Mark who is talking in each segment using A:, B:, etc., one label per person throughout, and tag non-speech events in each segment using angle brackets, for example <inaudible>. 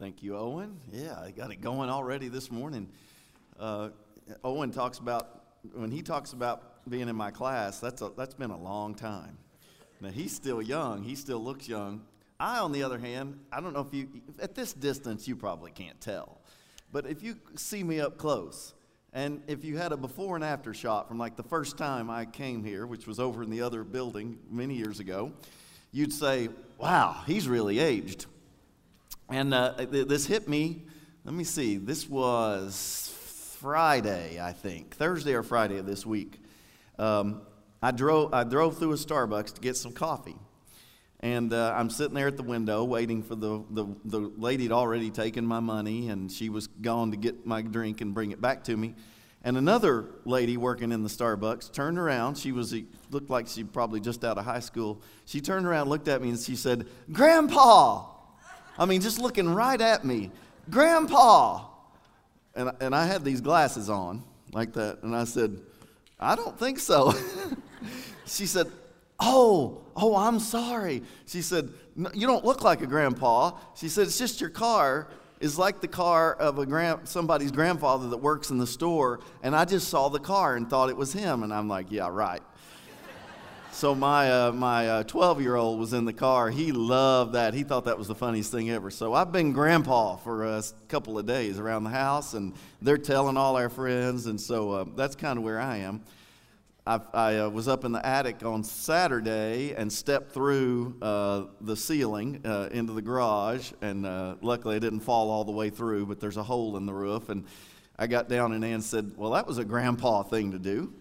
A: Thank you, Owen. Yeah, I got it going already this morning. Uh, Owen talks about, when he talks about being in my class, that's, a, that's been a long time. Now, he's still young, he still looks young. I, on the other hand, I don't know if you, at this distance, you probably can't tell. But if you see me up close, and if you had a before and after shot from like the first time I came here, which was over in the other building many years ago, you'd say, wow, he's really aged. And uh, this hit me, let me see, this was Friday, I think, Thursday or Friday of this week. Um, I, drove, I drove through a Starbucks to get some coffee. And uh, I'm sitting there at the window waiting for the, the, the lady had already taken my money, and she was gone to get my drink and bring it back to me. And another lady working in the Starbucks turned around. She was looked like she probably just out of high school. She turned around, looked at me, and she said, "Grandpa." I mean, just looking right at me, Grandpa. And, and I had these glasses on like that. And I said, I don't think so. <laughs> she said, Oh, oh, I'm sorry. She said, You don't look like a grandpa. She said, It's just your car is like the car of a grand, somebody's grandfather that works in the store. And I just saw the car and thought it was him. And I'm like, Yeah, right. So my uh, my 12 uh, year old was in the car. He loved that. He thought that was the funniest thing ever. So I've been grandpa for a couple of days around the house, and they're telling all our friends, and so uh, that's kind of where I am. I, I uh, was up in the attic on Saturday and stepped through uh, the ceiling uh, into the garage, and luckily I didn't fall all the way through, but there's a hole in the roof, and I got down and Ann said, "Well, that was a grandpa thing to do."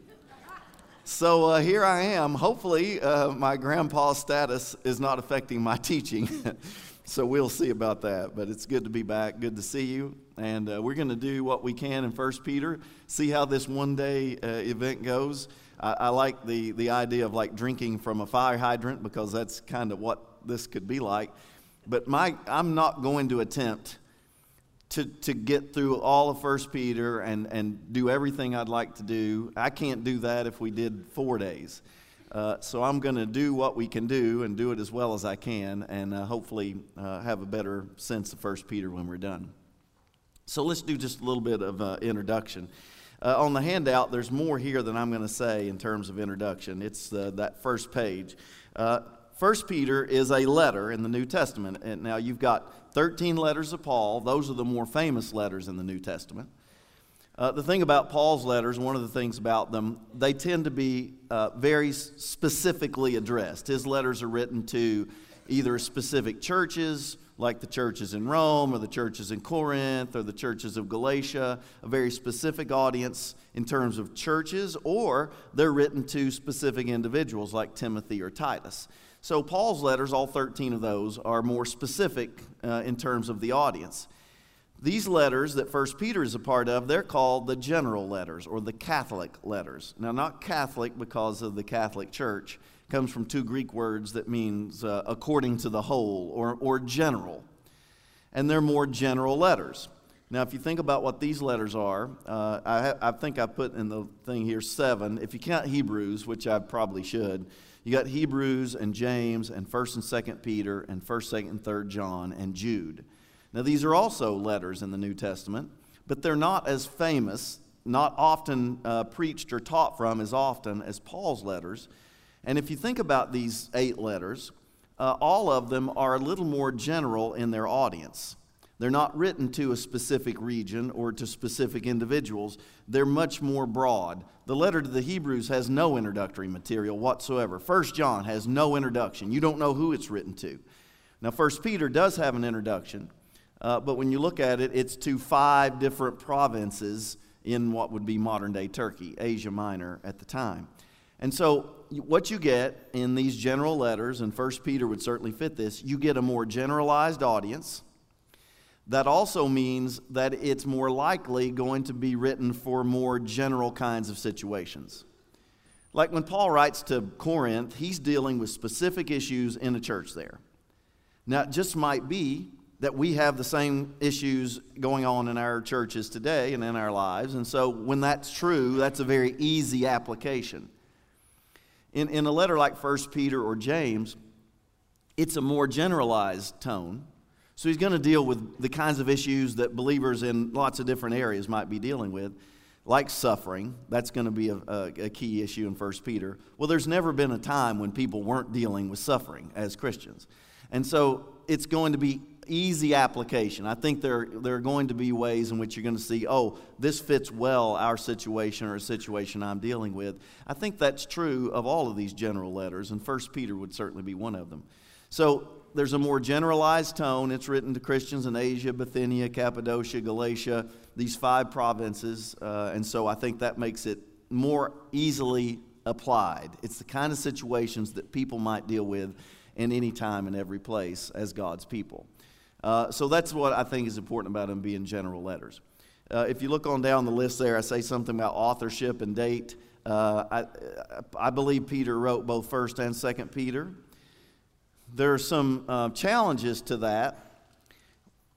A: So uh, here I am. Hopefully, uh, my grandpa status is not affecting my <laughs> teaching. <laughs> so we'll see about that. But it's good to be back. Good to see you. And uh, we're going to do what we can in First Peter, see how this one day uh, event goes. I, I like the, the idea of like drinking from a fire hydrant because that's kind of what this could be like. But my, I'm not going to attempt to, to get through all of First Peter and, and do everything I'd like to do. I can't do that if we did four days. Uh, so I'm going to do what we can do and do it as well as I can, and uh, hopefully uh, have a better sense of First Peter when we're done. So let's do just a little bit of uh, introduction. Uh, on the handout, there's more here than I'm going to say in terms of introduction. It's uh, that first page. First Peter is a letter in the New Testament. And now you've got 13 letters of Paul. Those are the more famous letters in the New Testament. Uh, the thing about Paul's letters, one of the things about them, they tend to be uh, very specifically addressed. His letters are written to either specific churches, like the churches in Rome, or the churches in Corinth, or the churches of Galatia, a very specific audience in terms of churches, or they're written to specific individuals like Timothy or Titus. So, Paul's letters, all 13 of those, are more specific uh, in terms of the audience. These letters that First Peter is a part of, they're called the general letters or the Catholic letters. Now, not Catholic because of the Catholic Church. It comes from two Greek words that means uh, according to the whole or, or general. And they're more general letters. Now, if you think about what these letters are, uh, I, I think I put in the thing here seven. If you count Hebrews, which I probably should, you got Hebrews and James and 1st and 2nd Peter and 1st, 2nd, and 3rd John and Jude. Now, these are also letters in the New Testament, but they're not as famous, not often uh, preached or taught from as often as Paul's letters. And if you think about these eight letters, uh, all of them are a little more general in their audience. They're not written to a specific region or to specific individuals. They're much more broad. The letter to the Hebrews has no introductory material whatsoever. First John has no introduction. You don't know who it's written to. Now, First Peter does have an introduction, uh, but when you look at it, it's to five different provinces in what would be modern day Turkey, Asia Minor at the time. And so, what you get in these general letters, and First Peter would certainly fit this, you get a more generalized audience that also means that it's more likely going to be written for more general kinds of situations. Like when Paul writes to Corinth, he's dealing with specific issues in the church there. Now, it just might be that we have the same issues going on in our churches today and in our lives. And so, when that's true, that's a very easy application. In, in a letter like 1 Peter or James, it's a more generalized tone So he's going to deal with the kinds of issues that believers in lots of different areas might be dealing with, like suffering. That's going to be a, a, a key issue in 1 Peter. Well, there's never been a time when people weren't dealing with suffering as Christians. And so it's going to be easy application. I think there, there are going to be ways in which you're going to see, oh, this fits well our situation or a situation I'm dealing with. I think that's true of all of these general letters, and 1 Peter would certainly be one of them. So there's a more generalized tone. It's written to Christians in Asia, Bithynia, Cappadocia, Galatia, these five provinces. Uh, and so I think that makes it more easily applied. It's the kind of situations that people might deal with in any time and every place as God's people. Uh, so that's what I think is important about them being general letters. Uh, if you look on down the list there, I say something about authorship and date. Uh, I, I believe Peter wrote both 1st and 2nd Peter. There are some uh, challenges to that.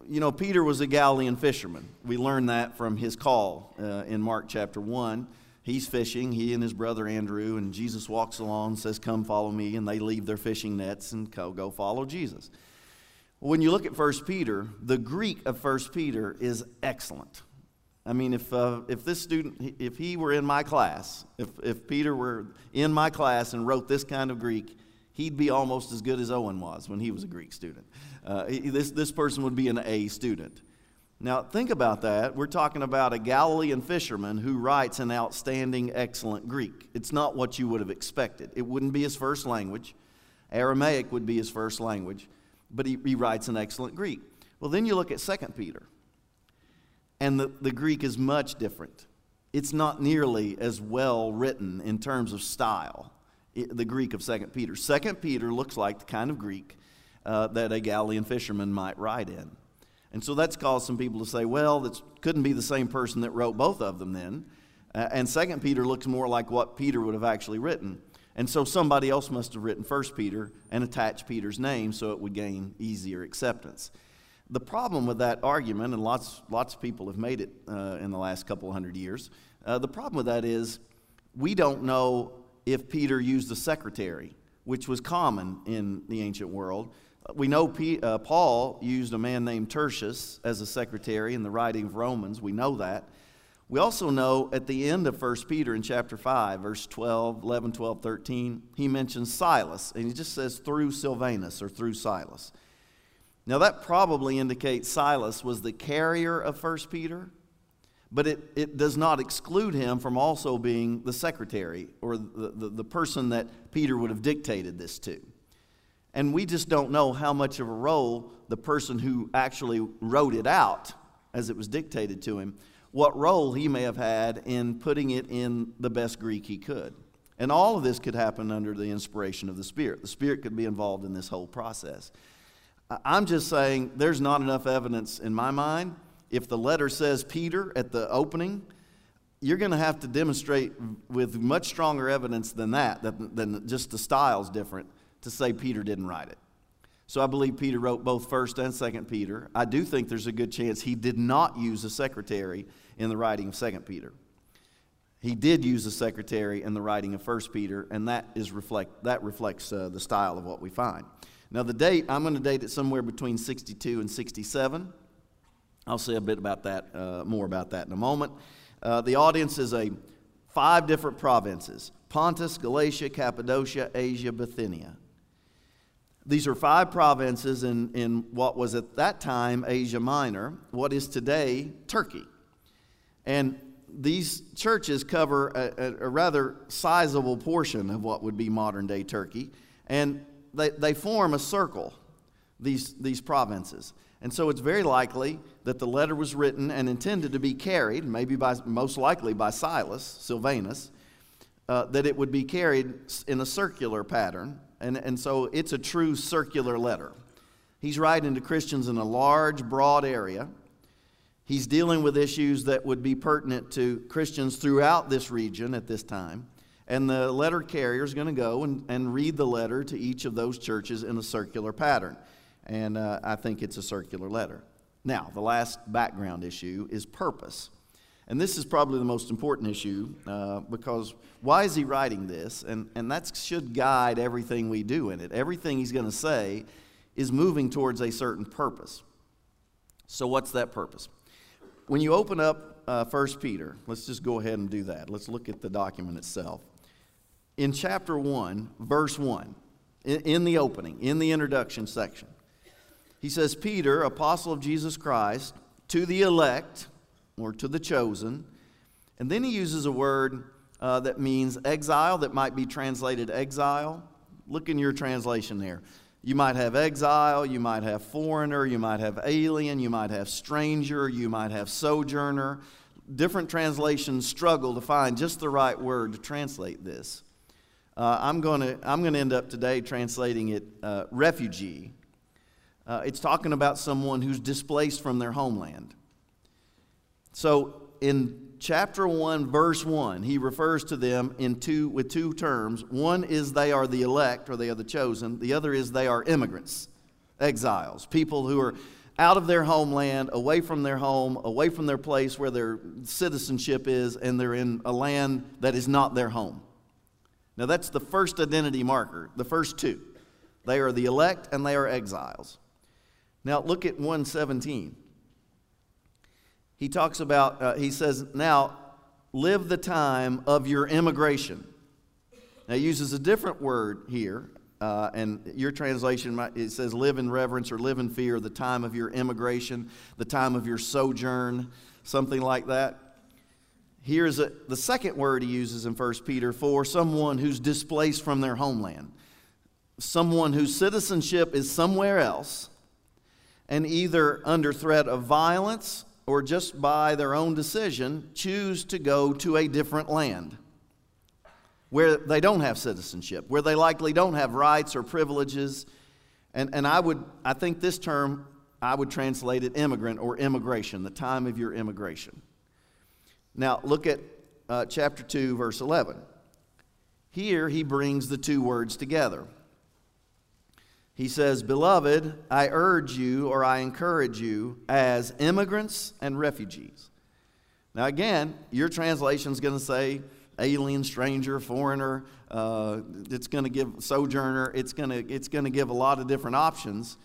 A: You know, Peter was a Galilean fisherman. We learn that from his call uh, in Mark chapter 1. He's fishing, he and his brother Andrew, and Jesus walks along, says, Come follow me, and they leave their fishing nets and go, go follow Jesus. When you look at 1 Peter, the Greek of 1 Peter is excellent. I mean, if, uh, if this student, if he were in my class, if, if Peter were in my class and wrote this kind of Greek, he'd be almost as good as Owen was when he was a Greek student. Uh, this, this person would be an A student. Now, think about that. We're talking about a Galilean fisherman who writes an outstanding, excellent Greek. It's not what you would have expected. It wouldn't be his first language. Aramaic would be his first language, but he, he writes an excellent Greek. Well, then you look at 2 Peter, and the, the Greek is much different. It's not nearly as well written in terms of style the Greek of 2 Peter. 2 Peter looks like the kind of Greek uh, that a Galilean fisherman might write in. And so that's caused some people to say, well, that couldn't be the same person that wrote both of them then. Uh, and 2 Peter looks more like what Peter would have actually written. And so somebody else must have written 1 Peter and attached Peter's name so it would gain easier acceptance. The problem with that argument, and lots, lots of people have made it uh, in the last couple hundred years, uh, the problem with that is we don't know if Peter used a secretary, which was common in the ancient world. We know P, uh, Paul used a man named Tertius as a secretary in the writing of Romans. We know that. We also know at the end of 1 Peter in chapter 5, verse 12, 11, 12, 13, he mentions Silas, and he just says through Silvanus or through Silas. Now, that probably indicates Silas was the carrier of 1 Peter but it, it does not exclude him from also being the secretary or the, the, the, person that Peter would have dictated this to. And we just don't know how much of a role the person who actually wrote it out as it was dictated to him, what role he may have had in putting it in the best Greek he could. And all of this could happen under the inspiration of the Spirit. The Spirit could be involved in this whole process. I'm just saying there's not enough evidence in my mind if the letter says Peter at the opening, you're going to have to demonstrate with much stronger evidence than that, than just the style's different, to say Peter didn't write it. So I believe Peter wrote both 1st and 2nd Peter. I do think there's a good chance he did not use a secretary in the writing of 2nd Peter. He did use a secretary in the writing of 1st Peter, and that, is reflect, that reflects uh, the style of what we find. Now, the date, I'm going to date it somewhere between 62 and 67. I'll say a bit about that, uh, more about that in a moment. Uh, the audience is a five different provinces Pontus, Galatia, Cappadocia, Asia, Bithynia. These are five provinces in, in what was at that time Asia Minor, what is today Turkey. And these churches cover a, a, a rather sizable portion of what would be modern day Turkey. And they, they form a circle, these, these provinces. And so it's very likely that the letter was written and intended to be carried, maybe by, most likely by Silas, Silvanus, uh, that it would be carried in a circular pattern. And, and so it's a true circular letter. He's writing to Christians in a large, broad area. He's dealing with issues that would be pertinent to Christians throughout this region at this time. And the letter carrier is going to go and, and read the letter to each of those churches in a circular pattern and uh, I think it's a circular letter. Now, the last background issue is purpose. And this is probably the most important issue uh, because why is he writing this? And, and that should guide everything we do in it. Everything he's going to say is moving towards a certain purpose. So, what's that purpose? When you open up uh, 1 Peter, let's just go ahead and do that. Let's look at the document itself. In chapter 1, verse 1, in, in the opening, in the introduction section, he says, Peter, apostle of Jesus Christ, to the elect, or to the chosen. And then he uses a word uh, that means exile, that might be translated exile. Look in your translation there. You might have exile, you might have foreigner, you might have alien, you might have stranger, you might have sojourner. Different translations struggle to find just the right word to translate this. Uh, I'm going to I'm to end up today translating it uh, refugee. Uh, it's talking about someone who's displaced from their homeland. So in chapter 1 verse 1 he refers to them in two with two terms. One is they are the elect or they are the chosen. The other is they are immigrants exiles people who are out of their homeland away from their home away from their place where their citizenship is and they're in a land that is not their home. Now that's the first identity marker the first two. They are the elect and they are exiles now look at 117 he talks about, uh, he says, now live the time of your immigration. Now, he uses a different word here, uh, and your translation, might, it says live in reverence or live in fear, the time of your immigration, the time of your sojourn, something like that. Here's a, the second word he uses in 1 Peter for someone who's displaced from their homeland, someone whose citizenship is somewhere else, and either under threat of violence or just by their own decision, choose to go to a different land where they don't have citizenship, where they likely don't have rights or privileges. And, and I would, I think this term, I would translate it immigrant or immigration, the time of your immigration. Now, look at uh, chapter 2, verse 11. Here he brings the two words together. He says, Beloved, I urge you or I encourage you as immigrants and refugees. Now, again, your translation is going to say alien, stranger, foreigner. Uh, it's going to give sojourner. It's going to it's going to give a lot of different options.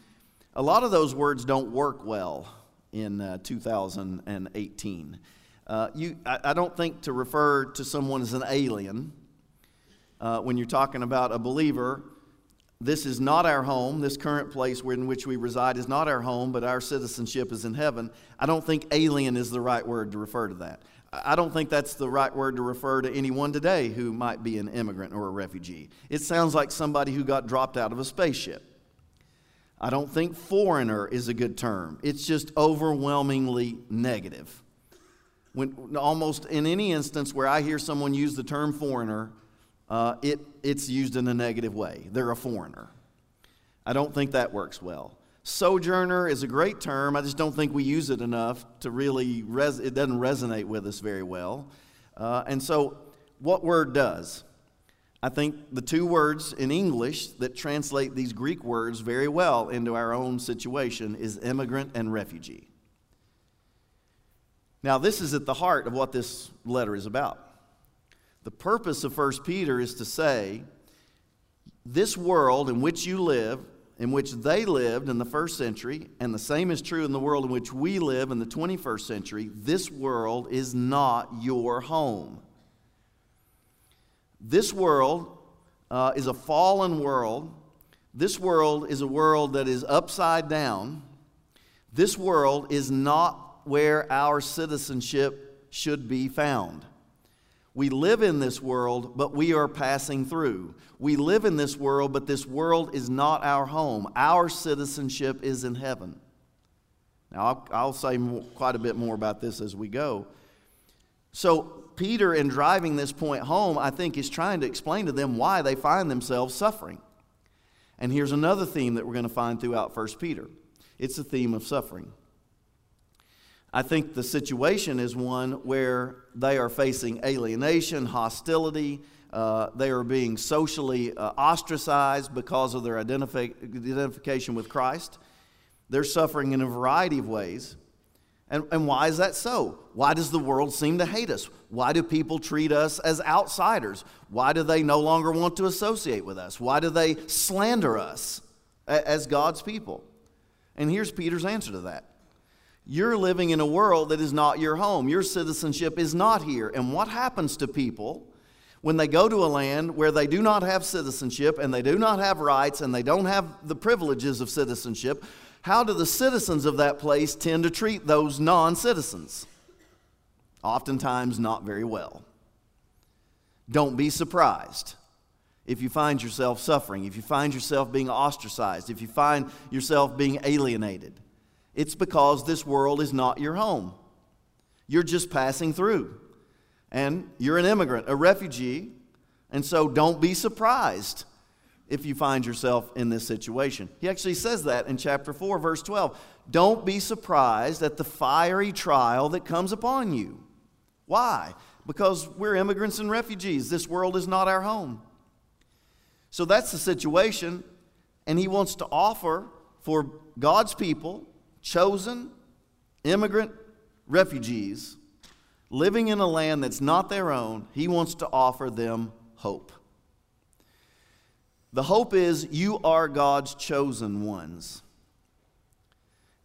A: A lot of those words don't work well in uh, 2018. Uh, you, I, I, don't think to refer to someone as an alien uh, when you're talking about a believer this is not our home. This current place in which we reside is not our home, but our citizenship is in heaven. I don't think alien is the right word to refer to that. I don't think that's the right word to refer to anyone today who might be an immigrant or a refugee. It sounds like somebody who got dropped out of a spaceship. I don't think foreigner is a good term. It's just overwhelmingly negative. When, almost in any instance where I hear someone use the term foreigner, uh, it, it's used in a negative way. They're a foreigner. I don't think that works well. Sojourner is a great term. I just don't think we use it enough to really, res- it doesn't resonate with us very well. Uh, and so, what word does? I think the two words in English that translate these Greek words very well into our own situation is immigrant and refugee. Now, this is at the heart of what this letter is about. The purpose of 1 Peter is to say, this world in which you live, in which they lived in the first century, and the same is true in the world in which we live in the 21st century, this world is not your home. This world uh, is a fallen world. This world is a world that is upside down. This world is not where our citizenship should be found. We live in this world, but we are passing through. We live in this world, but this world is not our home. Our citizenship is in heaven. Now, I'll, I'll say more, quite a bit more about this as we go. So, Peter, in driving this point home, I think is trying to explain to them why they find themselves suffering. And here's another theme that we're going to find throughout 1 Peter it's the theme of suffering. I think the situation is one where they are facing alienation, hostility. Uh, they are being socially uh, ostracized because of their identifi- identification with Christ. They're suffering in a variety of ways. And, and why is that so? Why does the world seem to hate us? Why do people treat us as outsiders? Why do they no longer want to associate with us? Why do they slander us as God's people? And here's Peter's answer to that you're living in a world that is not your home. Your citizenship is not here. And what happens to people when they go to a land where they do not have citizenship and they do not have rights and they don't have the privileges of citizenship? How do the citizens of that place tend to treat those non citizens? Oftentimes, not very well. Don't be surprised if you find yourself suffering, if you find yourself being ostracized, if you find yourself being alienated. It's because this world is not your home. You're just passing through. And you're an immigrant, a refugee, and so don't be surprised if you find yourself in this situation. He actually says that in chapter 4, verse 12. Don't be surprised at the fiery trial that comes upon you. Why? Because we're immigrants and refugees. This world is not our home. So that's the situation, and he wants to offer for God's people chosen immigrant refugees living in a land that's not their own, he wants to offer them hope. The hope is you are God's chosen ones.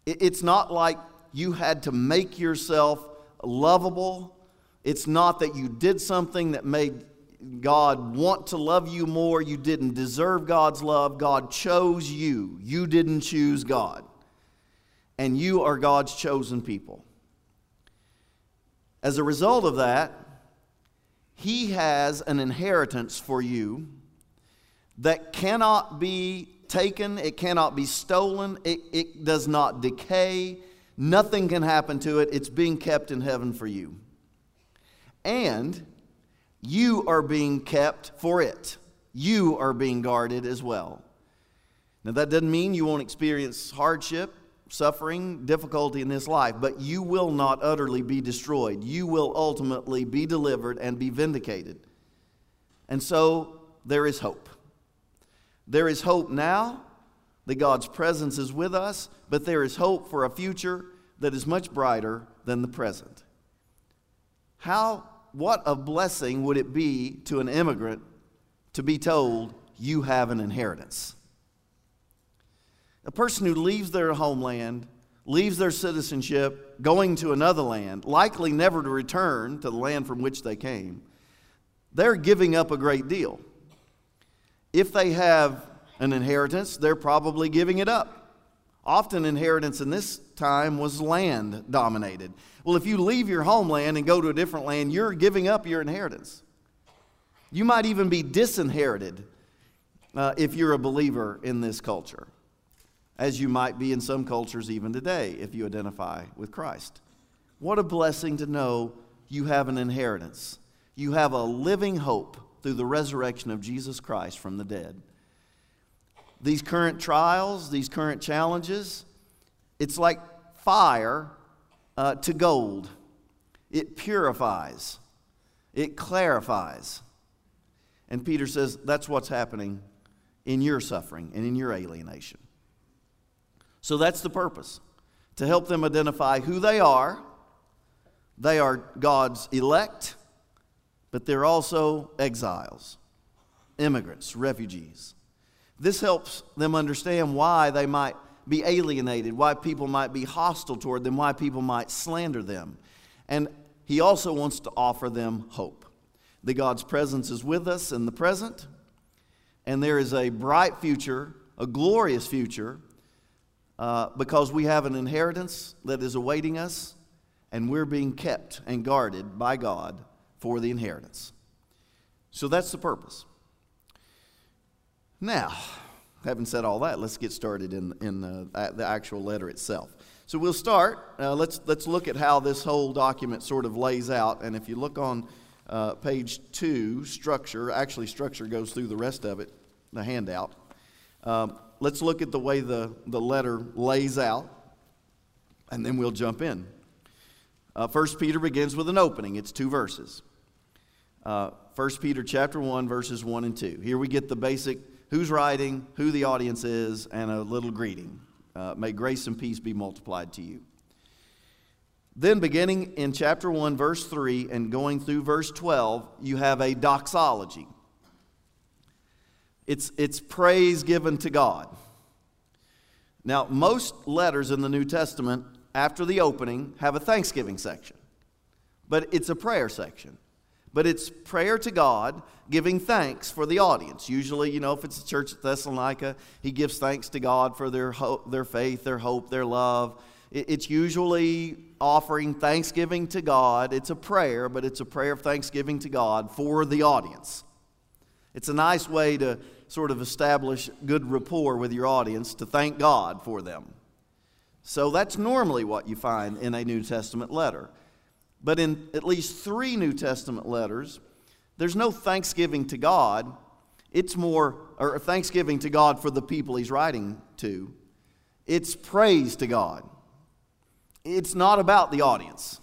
A: It's not like you had to make yourself lovable. It's not that you did something that made God want to love you more. You didn't deserve God's love. God chose you. You didn't choose God and you are God's chosen people. As a result of that, He has an inheritance for you that cannot be taken, it cannot be stolen, it, it does not decay, nothing can happen to it. It's being kept in heaven for you. And you are being kept for it. You are being guarded as well. Now, that doesn't mean you won't experience hardship suffering, difficulty in this life, but you will not utterly be destroyed. You will ultimately be delivered and be vindicated. And so there is hope. There is hope now that God's presence is with us, but there is hope for a future that is much brighter than the present. How, what a blessing would it be to an immigrant to be told, you have an inheritance? A person who leaves their homeland, leaves their citizenship, going to another land, likely never to return to the land from which they came, they're giving up a great deal. If they have an inheritance, they're probably giving it up. Often, inheritance in this time was land dominated. Well, if you leave your homeland and go to a different land, you're giving up your inheritance. You might even be disinherited uh, if you're a believer in this culture as you might be in some cultures even today if you identify with Christ. What a blessing to know you have an inheritance. You have a living hope through the resurrection of Jesus Christ from the dead. These current trials, these current challenges, it's like fire uh, to gold. It purifies, it clarifies. And Peter says that's what's happening in your suffering and in your alienation. So that's the purpose to help them identify who they are. They are God's elect, but they're also exiles, immigrants, refugees. This helps them understand why they might be alienated, why people might be hostile toward them, why people might slander them. And he also wants to offer them hope. That God's presence is with us in the present, and there is a bright future, a glorious future uh, because we have an inheritance that is awaiting us, and we're being kept and guarded by God for the inheritance. So that's the purpose. Now, having said all that, let's get started in, in the, the actual letter itself. So we'll start. Uh, let's, let's look at how this whole document sort of lays out. And if you look on uh, page two, structure, actually, structure goes through the rest of it, the handout. Um, let's look at the way the, the letter lays out, and then we'll jump in. Uh, 1 Peter begins with an opening. It's two verses. Uh, 1 Peter chapter 1, verses 1 and 2. Here we get the basic who's writing, who the audience is, and a little greeting. Uh, may grace and peace be multiplied to you. Then, beginning in chapter 1, verse 3, and going through verse 12, you have a doxology. It's, it's praise given to God. Now, most letters in the New Testament after the opening, have a thanksgiving section. But it's a prayer section. But it's prayer to God, giving thanks for the audience. Usually, you know, if it's a church at Thessalonica, he gives thanks to God for their, hope, their faith, their hope, their love. It's usually offering thanksgiving to God. It's a prayer, but it's a prayer of thanksgiving to God for the audience. It's a nice way to sort of establish good rapport with your audience to thank God for them. So that's normally what you find in a New Testament letter. But in at least three New Testament letters, there's no thanksgiving to God. It's more, or thanksgiving to God for the people he's writing to. It's praise to God. It's not about the audience.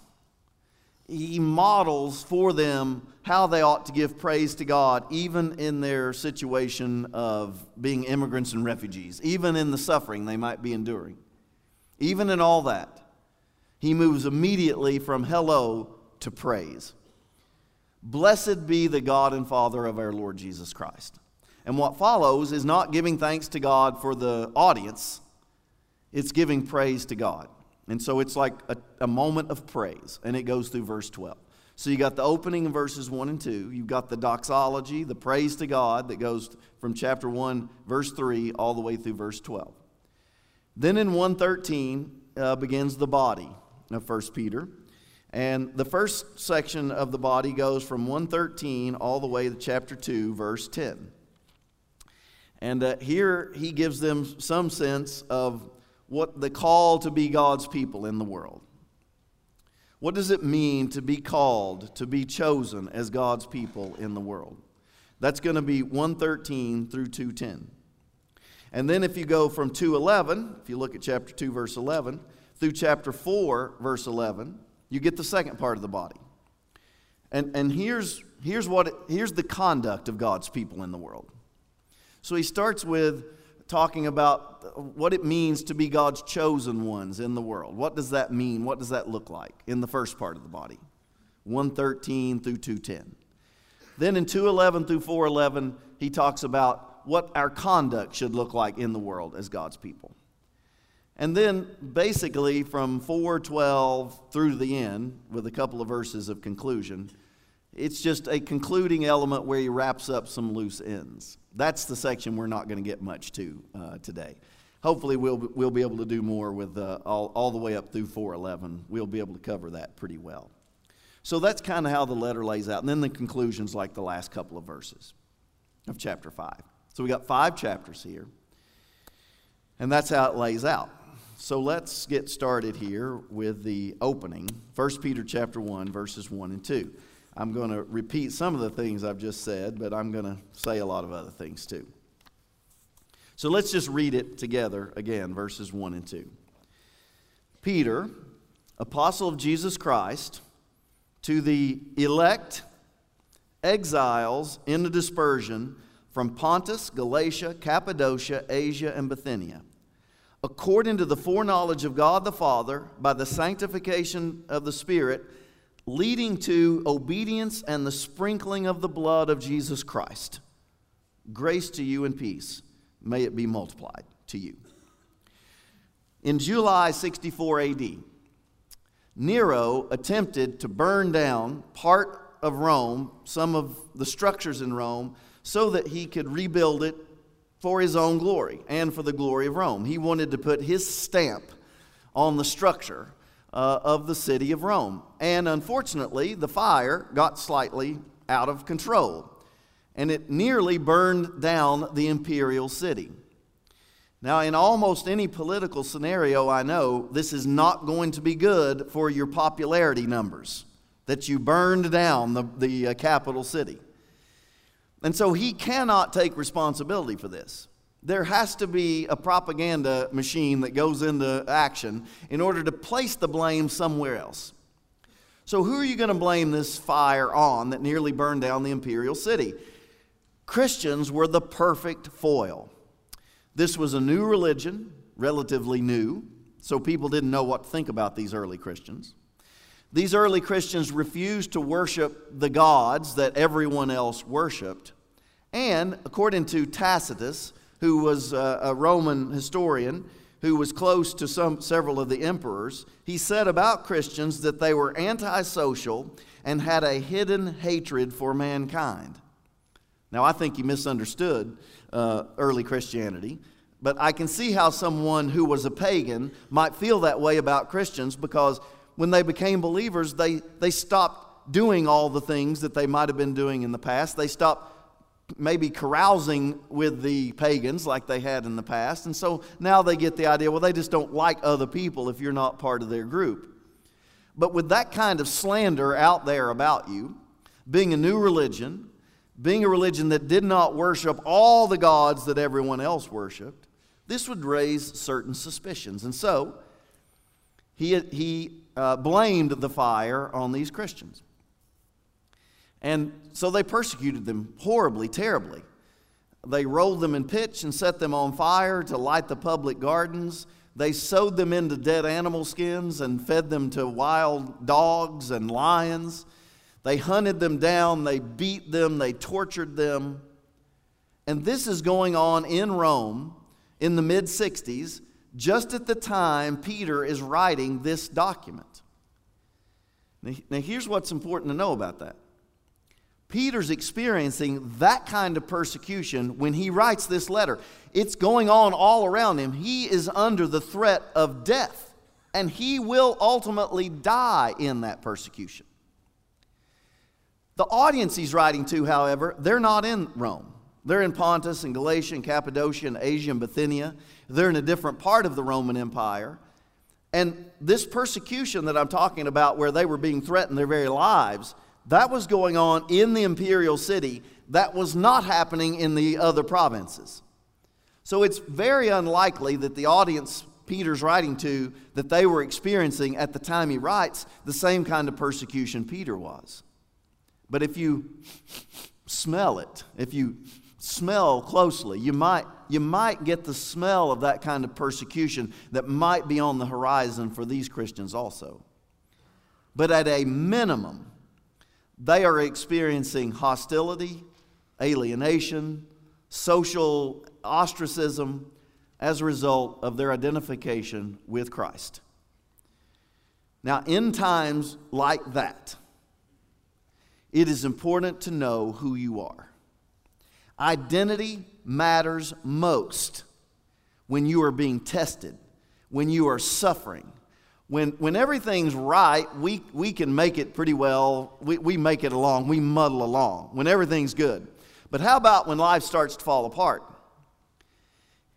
A: He models for them how they ought to give praise to God, even in their situation of being immigrants and refugees, even in the suffering they might be enduring. Even in all that, he moves immediately from hello to praise. Blessed be the God and Father of our Lord Jesus Christ. And what follows is not giving thanks to God for the audience, it's giving praise to God. And so it's like a, a, moment of praise, and it goes through verse 12. So you got the opening in verses 1 and 2. You've got the doxology, the praise to God that goes from chapter 1, verse 3, all the way through verse 12. Then in 113 uh, begins the body of 1 Peter. And the first section of the body goes from 113 all the way to chapter 2, verse 10. And uh, here he gives them some sense of what the call to be God's people in the world. What does it mean to be called, to be chosen as God's people in the world? That's going to be 113 through 210. And then if you go from 211, if you look at chapter 2 verse 11, through chapter 4 verse 11, you get the second part of the body. And, and here's, here's, what it, here's the conduct of God's people in the world. So he starts with talking about what it means to be God's chosen ones in the world. What does that mean? What does that look like in the first part of the body? 113 through 210. Then in 211 through 411, he talks about what our conduct should look like in the world as God's people. And then basically from 412 through the end, with a couple of verses of conclusion, it's just a concluding element where he wraps up some loose ends. That's the section we're not going to get much to uh, today. Hopefully, we'll, we'll be able to do more with uh, all, all the way up through 411. We'll be able to cover that pretty well. So that's kind of how the letter lays out. And then the conclusion's like the last couple of verses of chapter 5. So we got five chapters here. And that's how it lays out. So let's get started here with the opening. 1 Peter chapter 1 verses 1 and 2. I'm going to repeat some of the things I've just said, but I'm going to say a lot of other things too. So let's just read it together again, verses 1 and 2. Peter, apostle of Jesus Christ, to the elect exiles in the dispersion from Pontus, Galatia, Cappadocia, Asia, and Bithynia, according to the foreknowledge of God the Father, by the sanctification of the Spirit leading to obedience and the sprinkling of the blood of Jesus Christ. Grace to you and peace. May it be multiplied to you. In July 64 AD, Nero attempted to burn down part of Rome, some of the structures in Rome, so that he could rebuild it for his own glory and for the glory of Rome. He wanted to put his stamp on the structure uh, of the city of Rome. And unfortunately, the fire got slightly out of control, and it nearly burned down the imperial city. Now, in almost any political scenario I know, this is not going to be good for your popularity numbers that you burned down the, the uh, capital city. And so he cannot take responsibility for this. There has to be a propaganda machine that goes into action in order to place the blame somewhere else. So, who are you going to blame this fire on that nearly burned down the imperial city? Christians were the perfect foil. This was a new religion, relatively new, so people didn't know what to think about these early Christians. These early Christians refused to worship the gods that everyone else worshiped. And according to Tacitus, who was a Roman historian, who was close to some, several of the emperors, he said about Christians that they were antisocial and had a hidden hatred for mankind. Now, I think he misunderstood uh, early Christianity, but I can see how someone who was a pagan might feel that way about Christians because when they became believers, they, they stopped doing all the things that they might have been doing in the past. They stopped maybe carousing with the pagans like they had in the past. And so now they get the idea well, they just don't like other people if you're not part of their group. But with that kind of slander out there about you, being a new religion, being a religion that did not worship all the gods that everyone else worshiped, this would raise certain suspicions. And so he, he uh, blamed the fire on these Christians. And so they persecuted them horribly, terribly. They rolled them in pitch and set them on fire to light the public gardens. They sewed them into dead animal skins and fed them to wild dogs and lions. They hunted them down, they beat them, they tortured them. And this is going on in Rome in the mid 60s, just at the time Peter is writing this document. Now, here's what's important to know about that Peter's experiencing that kind of persecution when he writes this letter. It's going on all around him. He is under the threat of death, and he will ultimately die in that persecution. The audience he's writing to, however, they're not in Rome. They're in Pontus and Galatia and Cappadocia and Asia and Bithynia. They're in a different part of the Roman Empire. And this persecution that I'm talking about, where they were being threatened their very lives, that was going on in the imperial city. That was not happening in the other provinces. So it's very unlikely that the audience Peter's writing to that they were experiencing at the time he writes the same kind of persecution Peter was. But if you smell it, if you smell closely, you might, you might get the smell of that kind of persecution that might be on the horizon for these Christians also. But at a minimum, they are experiencing hostility, alienation, social ostracism as a result of their identification with Christ. Now, in times like that, it is important to know who you are. Identity matters most when you are being tested, when you are suffering, when, when everything's right, we, we can make it pretty well. We, we make it along, we muddle along when everything's good. But how about when life starts to fall apart?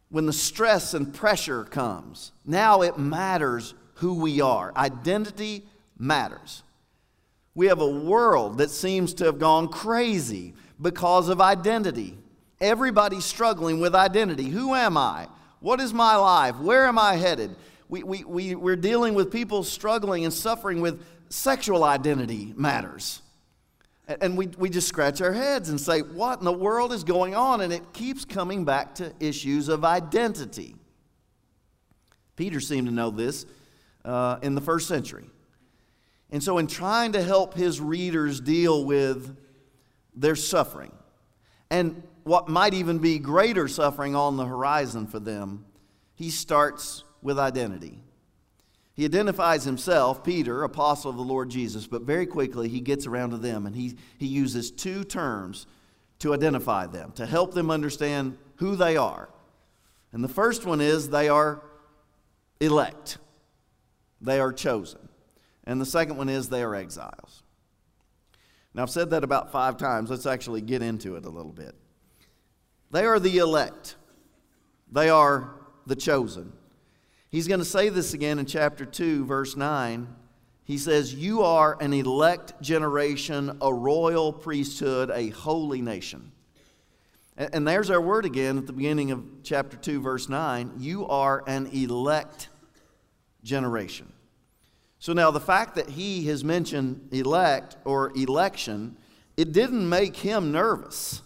A: When the stress and pressure comes, now it matters who we are. Identity matters. We have a world that seems to have gone crazy because of identity. Everybody's struggling with identity. Who am I? What is my life? Where am I headed? We, we, we, we're dealing with people struggling and suffering with sexual identity matters. And we, we just scratch our heads and say, What in the world is going on? And it keeps coming back to issues of identity. Peter seemed to know this uh, in the first century. And so, in trying to help his readers deal with their suffering and what might even be greater suffering on the horizon for them, he starts with identity. He identifies himself, Peter, apostle of the Lord Jesus, but very quickly he gets around to them and he, he uses two terms to identify them, to help them understand who they are. And the first one is they are elect, they are chosen. And the second one is they are exiles. Now, I've said that about five times. Let's actually get into it a little bit. They are the elect, they are the chosen. He's going to say this again in chapter 2, verse 9. He says, You are an elect generation, a royal priesthood, a holy nation. And there's our word again at the beginning of chapter 2, verse 9. You are an elect generation. So now the fact that he has mentioned elect or election, it didn't make him nervous.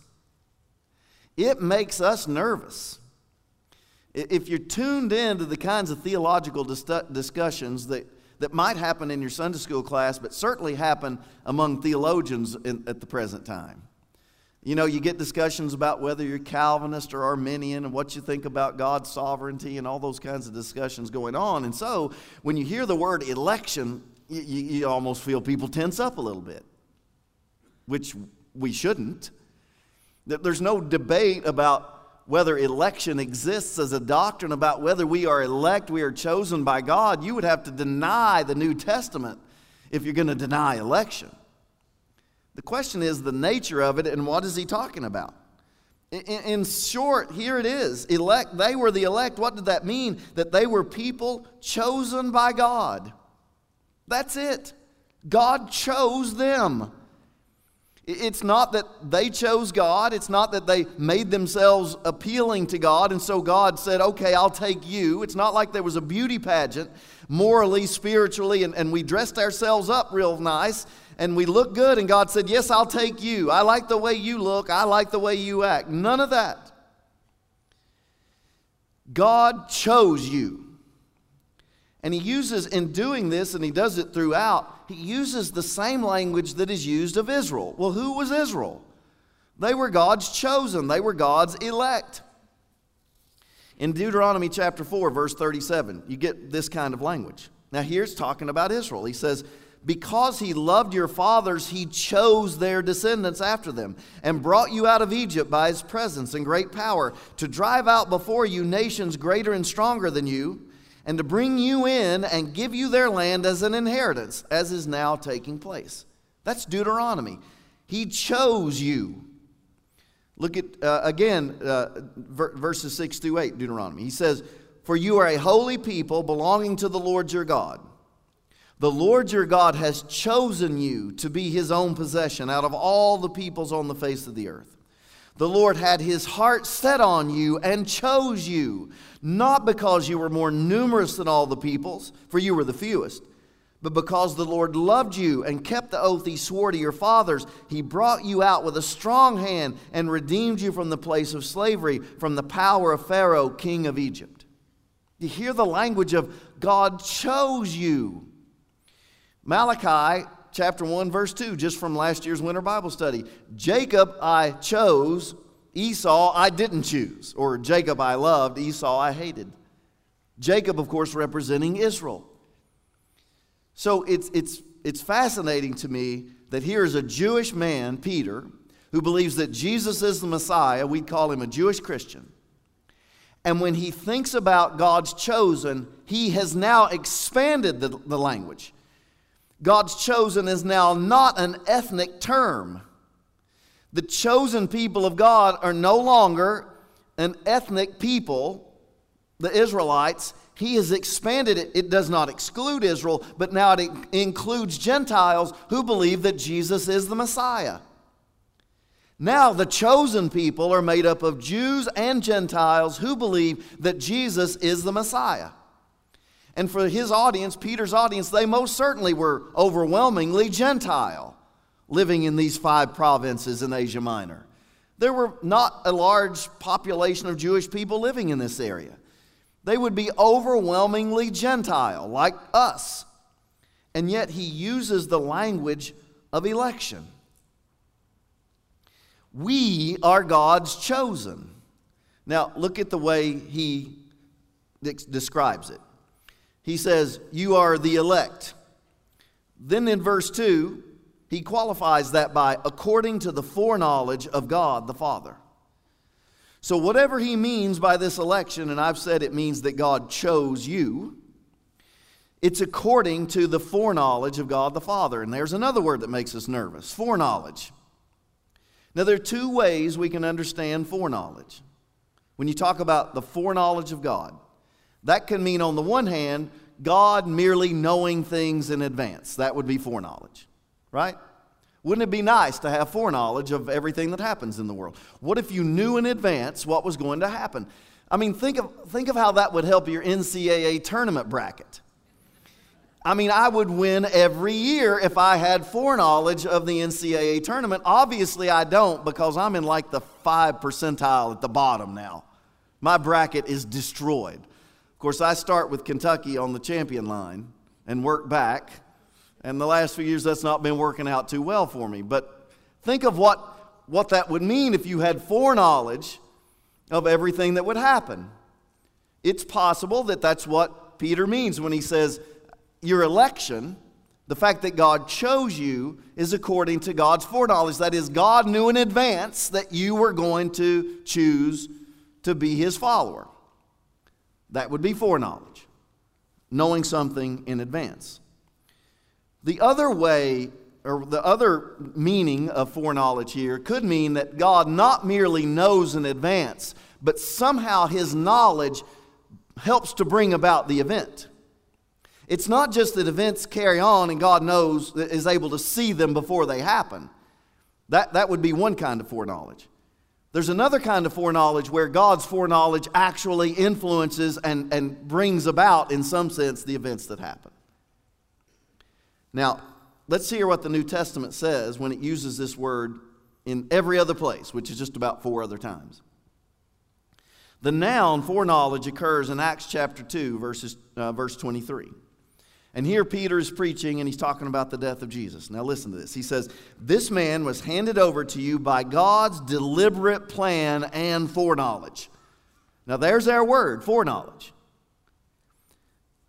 A: It makes us nervous. If you're tuned in to the kinds of theological dis- discussions that, that might happen in your Sunday school class, but certainly happen among theologians in, at the present time, You know, you get discussions about whether you're Calvinist or Arminian and what you think about God's sovereignty and all those kinds of discussions going on. And so, when you hear the word election, you, you, you almost feel people tense up a little bit, which we shouldn't. There's no debate about whether election exists as a doctrine, about whether we are elect, we are chosen by God. You would have to deny the New Testament if you're going to deny election. The question is the nature of it and what is he talking about? In, short, here it is. Elect, they were the elect. What did that mean? That they were people chosen by God. That's it. God chose them. It's not that they chose God. It's not that they made themselves appealing to God, and so God said, Okay, I'll take you. It's not like there was a beauty pageant, morally, spiritually, and, and we dressed ourselves up real nice and we look good, and God said, Yes, I'll take you. I like the way you look. I like the way you act. None of that. God chose you. And he uses, in doing this, and he does it throughout, he uses the same language that is used of Israel. Well, who was Israel? They were God's chosen, they were God's elect. In Deuteronomy chapter 4, verse 37, you get this kind of language. Now, here's talking about Israel. He says, Because he loved your fathers, he chose their descendants after them and brought you out of Egypt by his presence and great power to drive out before you nations greater and stronger than you and to bring you in and give you their land as an inheritance, as is now taking place. That's Deuteronomy. He chose you. Look at, uh, again, uh, verses 6 through 8, Deuteronomy. He says, For you are a holy people belonging to the Lord your God. The Lord your God has chosen you to be his own possession out of all the peoples on the face of the earth. The Lord had his heart set on you and chose you, not because you were more numerous than all the peoples, for you were the fewest, but because the Lord loved you and kept the oath he swore to your fathers. He brought you out with a strong hand and redeemed you from the place of slavery, from the power of Pharaoh, king of Egypt. You hear the language of God chose you. Malachi chapter 1, verse 2, just from last year's winter Bible study. Jacob I chose, Esau I didn't choose. Or Jacob I loved, Esau I hated. Jacob, of course, representing Israel. So it's, it's, it's fascinating to me that here is a Jewish man, Peter, who believes that Jesus is the Messiah. We'd call him a Jewish Christian. And when he thinks about God's chosen, he has now expanded the, the language. God's chosen is now not an ethnic term. The chosen people of God are no longer an ethnic people, the Israelites. He has expanded it. It does not exclude Israel, but now it includes Gentiles who believe that Jesus is the Messiah. Now, the chosen people are made up of Jews and Gentiles who believe that Jesus is the Messiah. And for his audience, Peter's audience, they most certainly were overwhelmingly Gentile living in these five provinces in Asia Minor. There were not a large population of Jewish people living in this area. They would be overwhelmingly Gentile, like us. And yet he uses the language of election. We are God's chosen. Now, look at the way he describes it he says, You are the elect. Then in verse 2, he qualifies that by according to the foreknowledge of God the Father. So, whatever he means by this election, and I've said it means that God chose you, it's according to the foreknowledge of God the Father. And there's another word that makes us nervous foreknowledge. Now, there are two ways we can understand foreknowledge. When you talk about the foreknowledge of God, that can mean, on the one hand, God merely knowing things in advance. That would be foreknowledge, right? Wouldn't it be nice to have foreknowledge of everything that happens in the world? What if you knew in advance what was going to happen? I mean, think of, think of how that would help your NCAA tournament bracket. I mean, I would win every year if I had foreknowledge of the NCAA tournament. Obviously, I don't because I'm in like the five percentile at the bottom now. My bracket is destroyed. Of course, I start with Kentucky on the champion line and work back. And the last few years, that's not been working out too well for me. But think of what what that would mean if you had foreknowledge of everything that would happen. It's possible that that's what Peter means when he says, Your election, the fact that God chose you, is according to God's foreknowledge. That is, God knew in advance that you were going to choose to be his follower. That would be foreknowledge, knowing something in advance. The other way, or the other meaning of foreknowledge here, could mean that God not merely knows in advance, but somehow his knowledge helps to bring about the event. It's not just that events carry on and God knows, is able to see them before they happen. That, that would be one kind of foreknowledge. There's another kind of foreknowledge where God's foreknowledge actually influences and, and brings about, in some sense, the events that happen. Now, let's hear what the New Testament says when it uses this word in every other place, which is just about four other times. The noun foreknowledge occurs in Acts chapter 2, verses, uh, verse 23. And here Peter is preaching and he's talking about the death of Jesus. Now listen to this. He says, This man was handed over to you by God's deliberate plan and foreknowledge. Now there's our word, foreknowledge.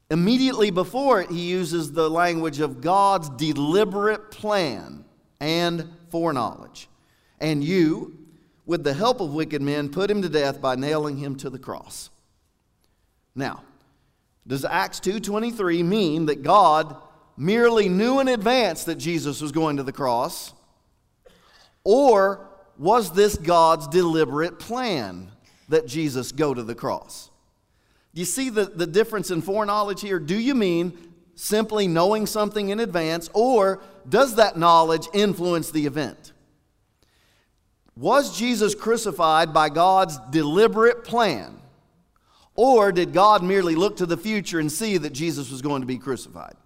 A: Immediately before it, he uses the language of God's deliberate plan and foreknowledge. And you, with the help of wicked men, put him to death by nailing him to the cross. Now, does Acts 2:23 mean that God merely knew in advance that Jesus was going to the cross? Or was this God's deliberate plan that Jesus go to the cross? Do you see the, the difference in foreknowledge here? Do you mean simply knowing something in advance, or does that knowledge influence the event? Was Jesus crucified by God's deliberate plan? Or did God merely look to the future and see that Jesus was going to be crucified?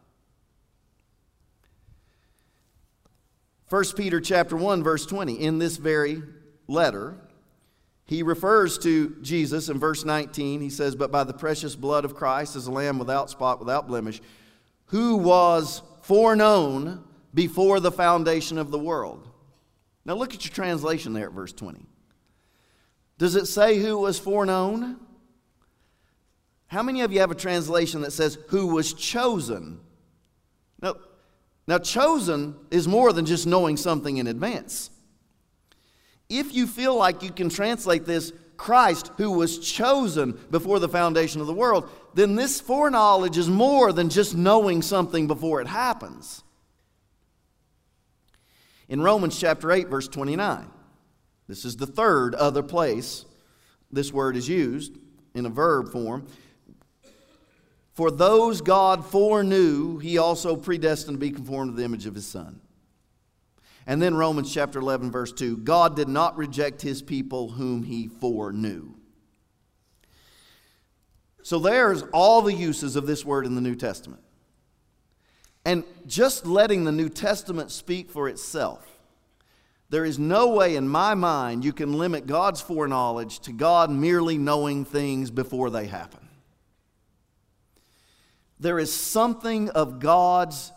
A: 1 Peter chapter 1 verse 20 in this very letter he refers to Jesus in verse 19 he says but by the precious blood of Christ as a lamb without spot without blemish who was foreknown before the foundation of the world. Now look at your translation there at verse 20 does it say who was foreknown how many of you have a translation that says, who was chosen? Now, now, chosen is more than just knowing something in advance. If you feel like you can translate this, Christ, who was chosen before the foundation of the world, then this foreknowledge is more than just knowing something before it happens. In Romans chapter 8, verse 29, this is the third other place this word is used in a verb form. For those God foreknew, he also predestined to be conformed to the image of his Son. And then Romans chapter 11, verse 2 God did not reject his people whom he foreknew. So there's all the uses of this word in the New Testament. And just letting the New Testament speak for itself, there is no way in my mind you can limit God's foreknowledge to God merely knowing things before they happen there is something of God's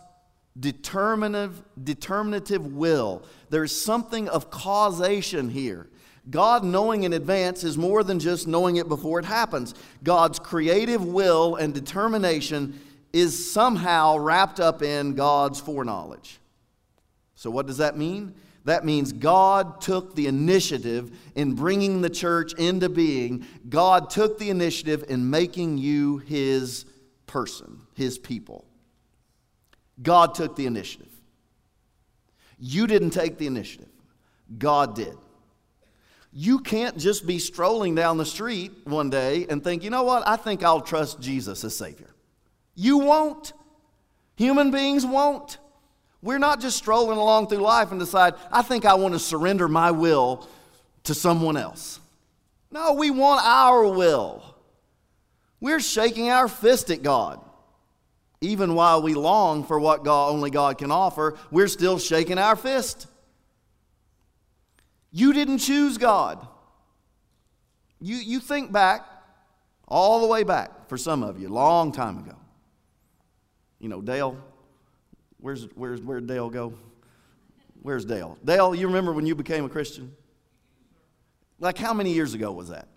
A: determinative, determinative will. There is something of causation here. God knowing in advance is more than just knowing it before it happens. God's creative will and determination is somehow wrapped up in God's foreknowledge. So, what does that mean? That means God took the initiative in bringing the church into being. God took the initiative in making you his person, his people. God took the initiative. You didn't take the initiative, God did. You can't just be strolling down the street one day and think, you know what, I think I'll trust Jesus as Savior. You won't. Human beings won't. We're not just strolling along through life and decide, I think I want to surrender my will to someone else. No, we want our will. We're shaking our fist at God. Even while we long for what God, only God can offer, we're still shaking our fist. You didn't choose God. You, you think back, all the way back, for some of you, long time ago. You know, Dale, where's, where's, where'd Dale go? Where's Dale? Dale, you remember when you became a Christian? Like how many years ago was that?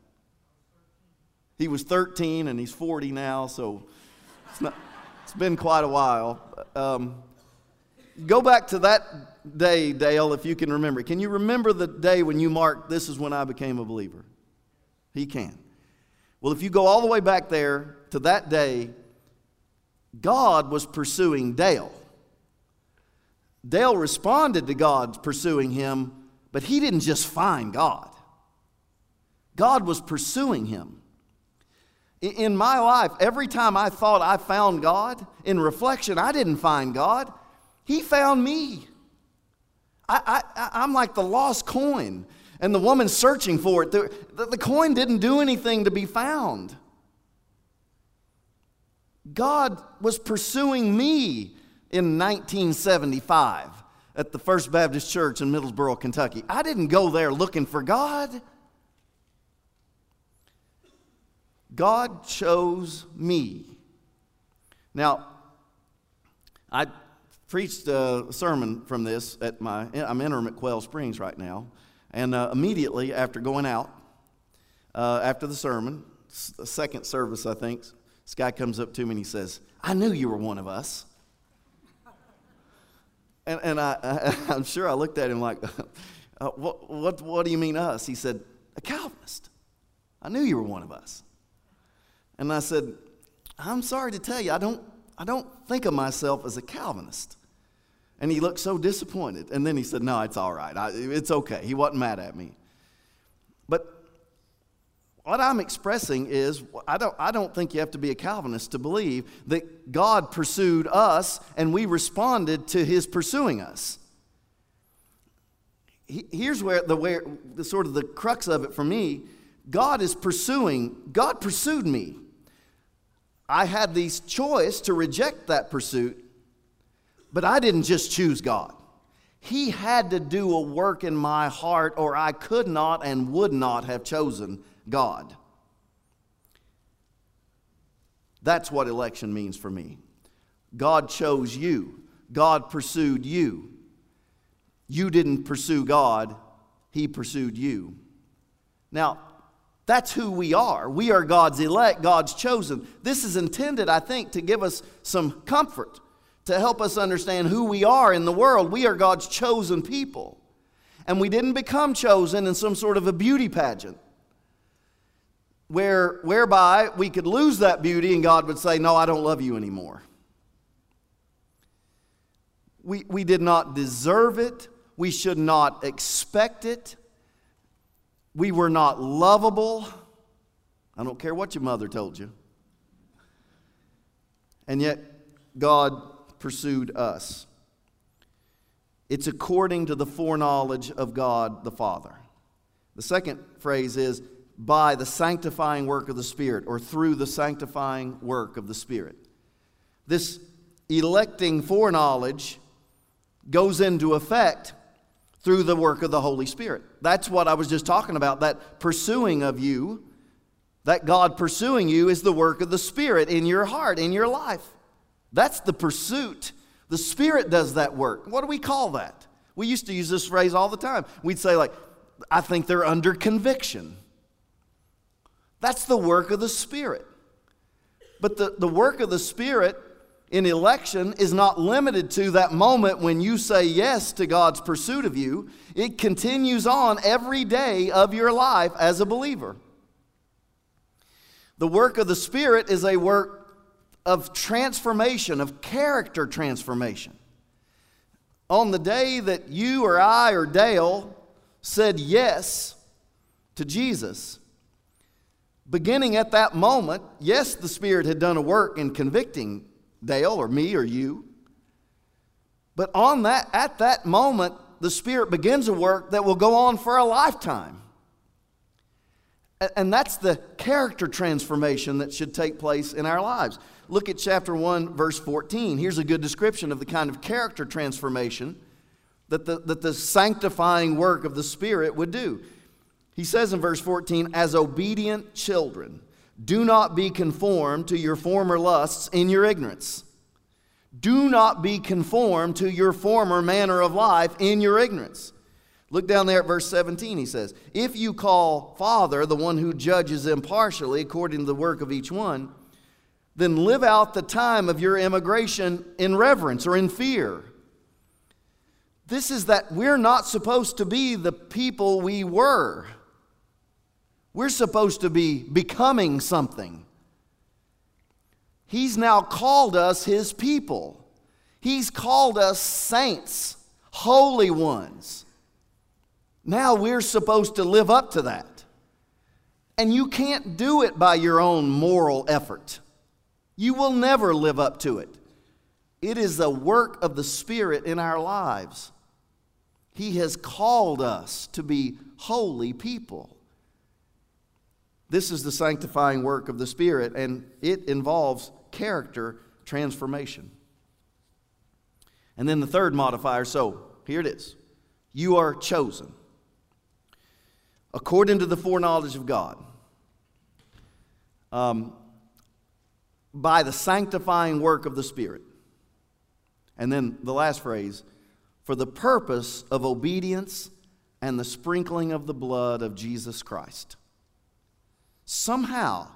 A: He was 13 and he's 40 now, so it's, not, it's been quite a while. Um, go back to that day, Dale, if you can remember. Can you remember the day when you marked, this is when I became a believer? He can. Well, if you go all the way back there to that day, God was pursuing Dale. Dale responded to God pursuing him, but he didn't just find God. God was pursuing him. In my life, every time I thought I found God, in reflection, I didn't find God. He found me. I, I'm like the lost coin, and the woman searching for it. The, the, the coin didn't do anything to be found. God was pursuing me in 1975 at the First Baptist Church in Middlesboro, Kentucky. I didn't go there looking for God. God chose me. Now, I preached a sermon from this at my, I'm interim at Quail Springs right now. And uh, immediately after going out, uh, after the sermon, the second service, I think, this guy comes up to me and he says, I knew you were one of us. And, and I, I, <laughs> am sure I looked at him like, <laughs> uh, what, what, what do you mean us? He said, a Calvinist. I knew you were one of us. And I said, I'm sorry to tell you, I don't, I don't think of myself as a Calvinist. And he looked so disappointed. And then he said, No, it's all right. I, it's okay. He wasn't mad at me. But what I'm expressing is I don't, I don't think you have to be a Calvinist to believe that God pursued us and we responded to his pursuing us. Here's where the, where the sort of the crux of it for me God is pursuing, God pursued me. I had the choice to reject that pursuit, but I didn't just choose God. He had to do a work in my heart, or I could not and would not have chosen God. That's what election means for me. God chose you, God pursued you. You didn't pursue God, He pursued you. Now, that's who we are. We are God's elect, God's chosen. This is intended, I think, to give us some comfort, to help us understand who we are in the world. We are God's chosen people. And we didn't become chosen in some sort of a beauty pageant where, whereby we could lose that beauty and God would say, No, I don't love you anymore. We, we did not deserve it. We should not expect it. We were not lovable. I don't care what your mother told you. And yet, God pursued us. It's according to the foreknowledge of God the Father. The second phrase is by the sanctifying work of the Spirit or through the sanctifying work of the Spirit. This electing foreknowledge goes into effect through the work of the Holy Spirit. That's what I was just talking about. That pursuing of you, that God pursuing you, is the work of the Spirit in your heart, in your life. That's the pursuit. The Spirit does that work. What do we call that? We used to use this phrase all the time. We'd say, like, I think they're under conviction. That's the work of the Spirit. But the, the work of the Spirit in election is not limited to that moment when you say yes to God's pursuit of you. It continues on every day of your life as a believer. The work of the Spirit is a work of transformation, of character transformation. On the day that you or I or Dale said yes to Jesus, beginning at that moment, yes, the Spirit had done a work in convicting Dale or me or you. But on that, at that moment, the Spirit begins a work that will go on for a lifetime. And that's the character transformation that should take place in our lives. Look at chapter 1, verse 14. Here's a good description of the kind of character transformation that the, that the sanctifying work of the Spirit would do. He says in verse 14, as obedient children, do not be conformed to your former lusts in your ignorance. Do not be conformed to your former manner of life in your ignorance. Look down there at verse 17, he says, If you call Father the one who judges impartially according to the work of each one, then live out the time of your immigration in reverence or in fear. This is that we're not supposed to be the people we were. We're supposed to be becoming something. He's now called us his people. He's called us saints, holy ones. Now we're supposed to live up to that. And you can't do it by your own moral effort. You will never live up to it. It is a work of the Spirit in our lives. He has called us to be holy people. This is the sanctifying work of the Spirit, and it involves character transformation. And then the third modifier so here it is you are chosen according to the foreknowledge of God, um, by the sanctifying work of the Spirit. And then the last phrase, for the purpose of obedience and the sprinkling of the blood of Jesus Christ. Somehow,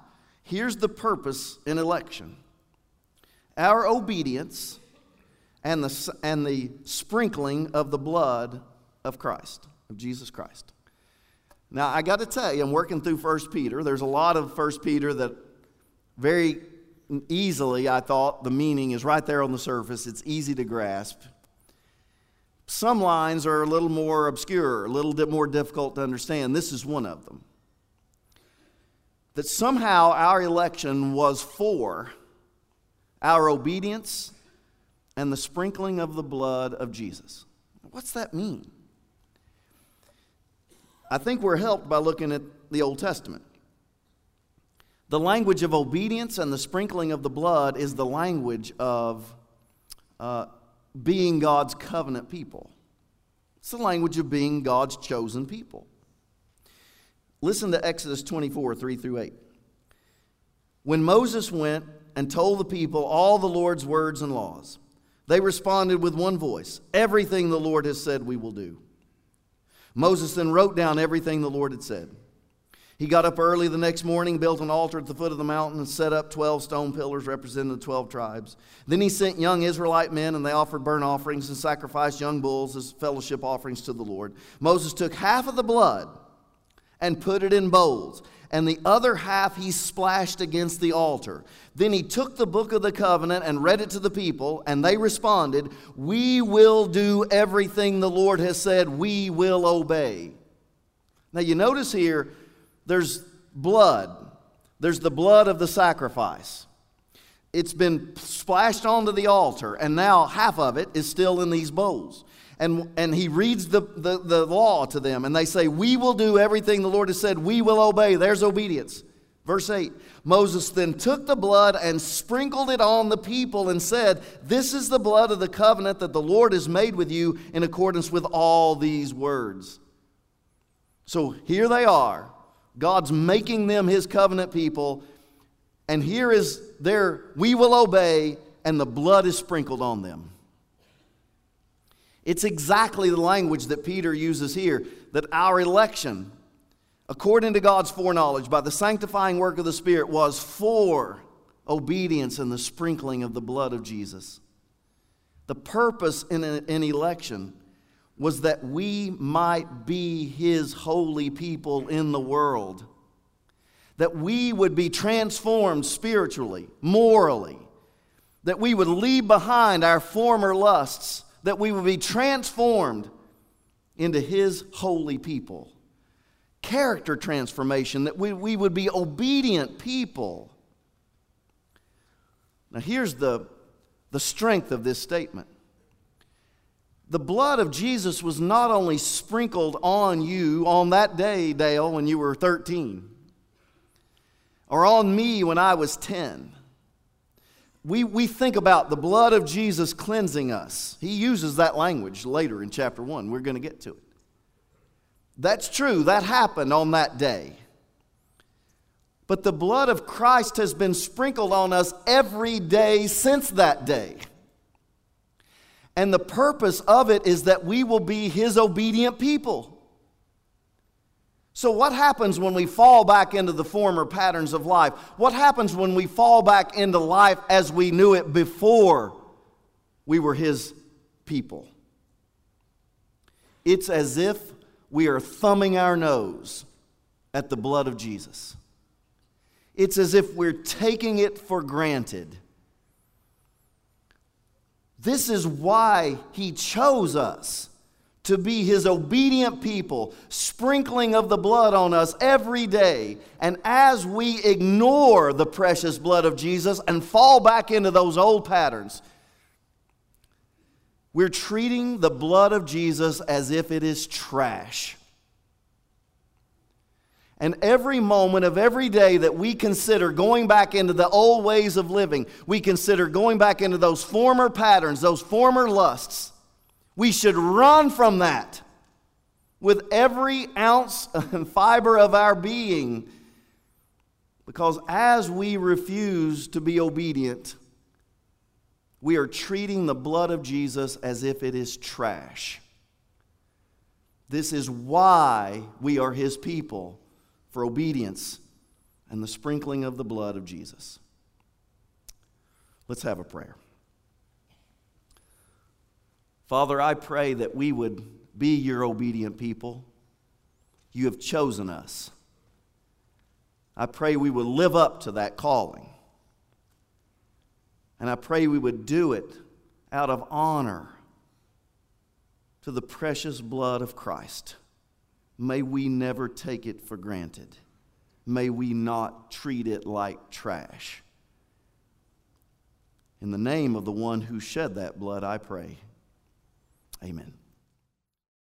A: here's the purpose in election our obedience and the, and the sprinkling of the blood of Christ, of Jesus Christ. Now, I got to tell you, I'm working through 1 Peter. There's a lot of 1 Peter that very easily, I thought, the meaning is right there on the surface. It's easy to grasp. Some lines are a little more obscure, a little bit more difficult to understand. This is one of them. That somehow our election was for our obedience and the sprinkling of the blood of Jesus. What's that mean? I think we're helped by looking at the Old Testament. The language of obedience and the sprinkling of the blood is the language of uh, being God's covenant people. It's the language of being God's chosen people. Listen to Exodus 24, 3 through 8. When Moses went and told the people all the Lord's words and laws, they responded with one voice Everything the Lord has said, we will do. Moses then wrote down everything the Lord had said. He got up early the next morning, built an altar at the foot of the mountain, and set up 12 stone pillars representing the 12 tribes. Then he sent young Israelite men, and they offered burnt offerings and sacrificed young bulls as fellowship offerings to the Lord. Moses took half of the blood and put it in bowls and the other half he splashed against the altar. Then he took the book of the covenant and read it to the people, and they responded, We will do everything the Lord has said, we will obey. Now you notice here, there's blood, there's the blood of the sacrifice. It's been splashed onto the altar, and now half of it is still in these bowls and, and he reads the, the, the law to them, and they say, We will do everything the Lord has said, we will obey. There's obedience. Verse 8 Moses then took the blood and sprinkled it on the people and said, This is the blood of the covenant that the Lord has made with you in accordance with all these words. So here they are. God's making them his covenant people. And here is their, we will obey, and the blood is sprinkled on them. It's exactly the language that Peter uses here that our election, according to God's foreknowledge, by the sanctifying work of the Spirit, was for obedience and the sprinkling of the blood of Jesus. The purpose in an election was that we might be His holy people in the world, that we would be transformed spiritually, morally, that we would leave behind our former lusts that we would be transformed into His holy people. Character transformation, that we, we would be obedient people. Now, here's the, the strength of this statement the blood of Jesus was not only sprinkled on you on that day, Dale, when you were 13, or on me when I was 10 we, we think about the blood of Jesus cleansing us. He uses that language later in chapter 1. We're going to get to it. That's true, that happened on that day. But the blood of Christ has been sprinkled on us every day since that day. And the purpose of it is that we will be His obedient people. So, what happens when we fall back into the former patterns of life? What happens when we fall back into life as we knew it before we were His people? It's as if we are thumbing our nose at the blood of Jesus. It's as if we're taking it for granted. This is why He chose us to be his obedient people, sprinkling of the blood on us every day. And as we ignore the precious blood of Jesus and fall back into those old patterns, we're treating the blood of Jesus as if it is trash. And every moment of every day that we consider going back into the old ways of living, we consider going back into those former patterns, those former lusts we should run from that with every ounce and <laughs> fiber of our being. Because as we refuse to be obedient, we are treating the blood of Jesus as if it is trash. This is why we are his people for obedience and the sprinkling of the blood of Jesus. Let's have a prayer. Father, I pray that we would be your obedient people. You have chosen us. I pray we would live up to that calling. And I pray we would do it out of honor to the precious blood of Christ. May we never take it for granted. May we not treat it like trash. In the name of the one who shed that blood, I pray. Amen.